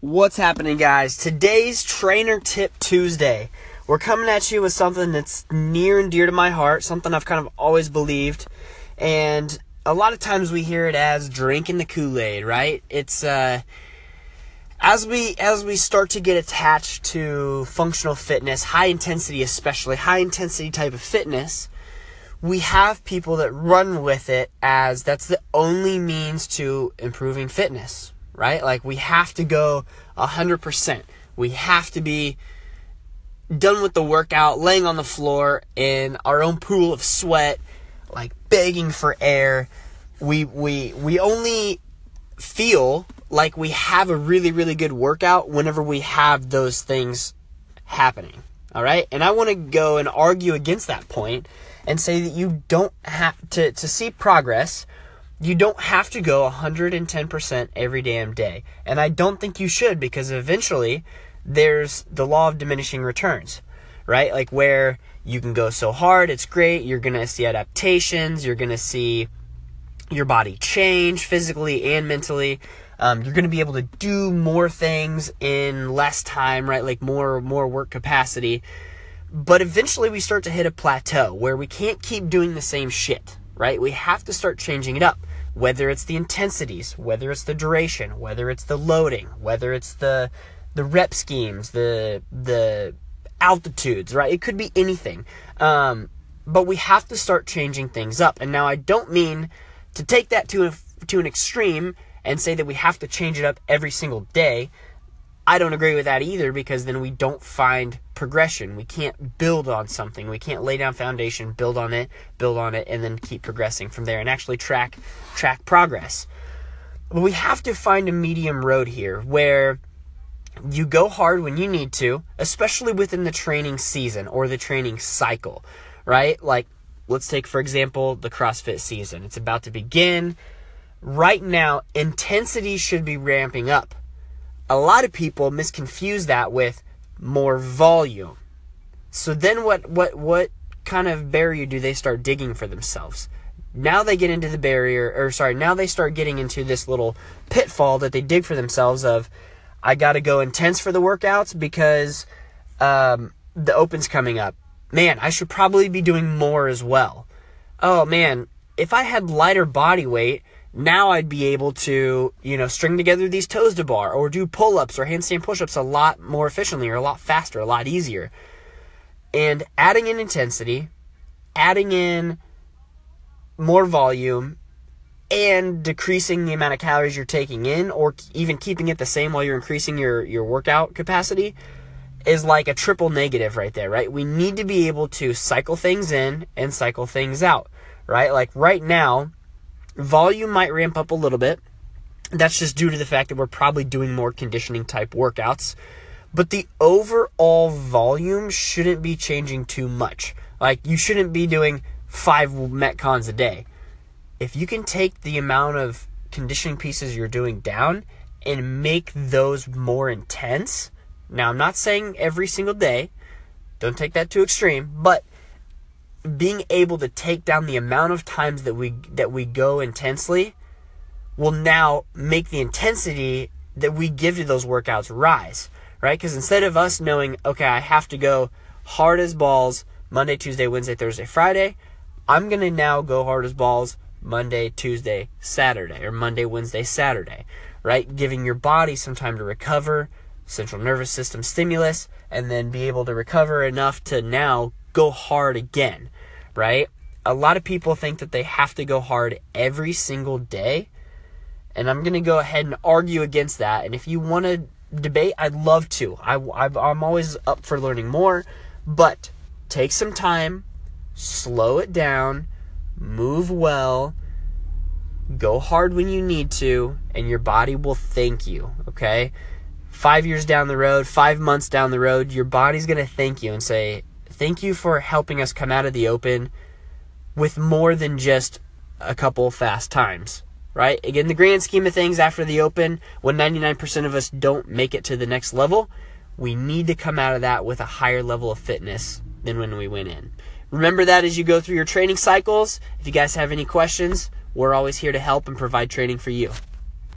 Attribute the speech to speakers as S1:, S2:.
S1: What's happening, guys? Today's Trainer Tip Tuesday. We're coming at you with something that's near and dear to my heart, something I've kind of always believed. And a lot of times we hear it as drinking the Kool-Aid, right? It's uh as we as we start to get attached to functional fitness, high intensity especially, high intensity type of fitness, we have people that run with it as that's the only means to improving fitness, right? Like we have to go 100%. We have to be done with the workout, laying on the floor in our own pool of sweat, like begging for air. We we we only feel like we have a really really good workout whenever we have those things happening. All right? And I want to go and argue against that point and say that you don't have to to see progress you don't have to go 110% every damn day. And I don't think you should because eventually there's the law of diminishing returns, right? Like where you can go so hard, it's great. You're going to see adaptations. You're going to see your body change physically and mentally. Um, you're going to be able to do more things in less time, right? Like more, more work capacity. But eventually we start to hit a plateau where we can't keep doing the same shit, right? We have to start changing it up whether it's the intensities, whether it's the duration, whether it's the loading, whether it's the the rep schemes, the the altitudes, right? It could be anything. Um, but we have to start changing things up. And now I don't mean to take that to a, to an extreme and say that we have to change it up every single day. I don't agree with that either because then we don't find progression. We can't build on something. We can't lay down foundation, build on it, build on it, and then keep progressing from there and actually track track progress. But we have to find a medium road here where you go hard when you need to, especially within the training season or the training cycle, right? Like let's take for example the CrossFit season. It's about to begin. Right now, intensity should be ramping up a lot of people misconfuse that with more volume. So then what what what kind of barrier do they start digging for themselves? Now they get into the barrier or sorry, now they start getting into this little pitfall that they dig for themselves of I got to go intense for the workouts because um, the open's coming up. Man, I should probably be doing more as well. Oh man, if I had lighter body weight, now I'd be able to, you know, string together these toes to bar or do pull ups or handstand push ups a lot more efficiently or a lot faster, a lot easier. And adding in intensity, adding in more volume, and decreasing the amount of calories you're taking in or even keeping it the same while you're increasing your, your workout capacity is like a triple negative right there, right? We need to be able to cycle things in and cycle things out, right? Like right now, Volume might ramp up a little bit. That's just due to the fact that we're probably doing more conditioning type workouts. But the overall volume shouldn't be changing too much. Like, you shouldn't be doing five Metcons a day. If you can take the amount of conditioning pieces you're doing down and make those more intense, now I'm not saying every single day, don't take that too extreme, but being able to take down the amount of times that we that we go intensely will now make the intensity that we give to those workouts rise, right? Because instead of us knowing, okay, I have to go hard as balls Monday, Tuesday, Wednesday, Thursday, Friday, I'm going to now go hard as balls Monday, Tuesday, Saturday, or Monday, Wednesday, Saturday, right? Giving your body some time to recover, central nervous system stimulus, and then be able to recover enough to now go hard again, right? A lot of people think that they have to go hard every single day. And I'm going to go ahead and argue against that. And if you want to debate, I'd love to. I, I'm always up for learning more. But take some time, slow it down, move well, go hard when you need to, and your body will thank you, okay? Five years down the road, five months down the road, your body's to thank you and say, Thank you for helping us come out of the open with more than just a couple fast times, right? Again, the grand scheme of things after the open, when 99% of us don't make it to the next level, we need to come out of that with a higher level of fitness than when we went in. Remember that as you go through your training cycles. If you guys have any questions, we're always here to help and provide training for you.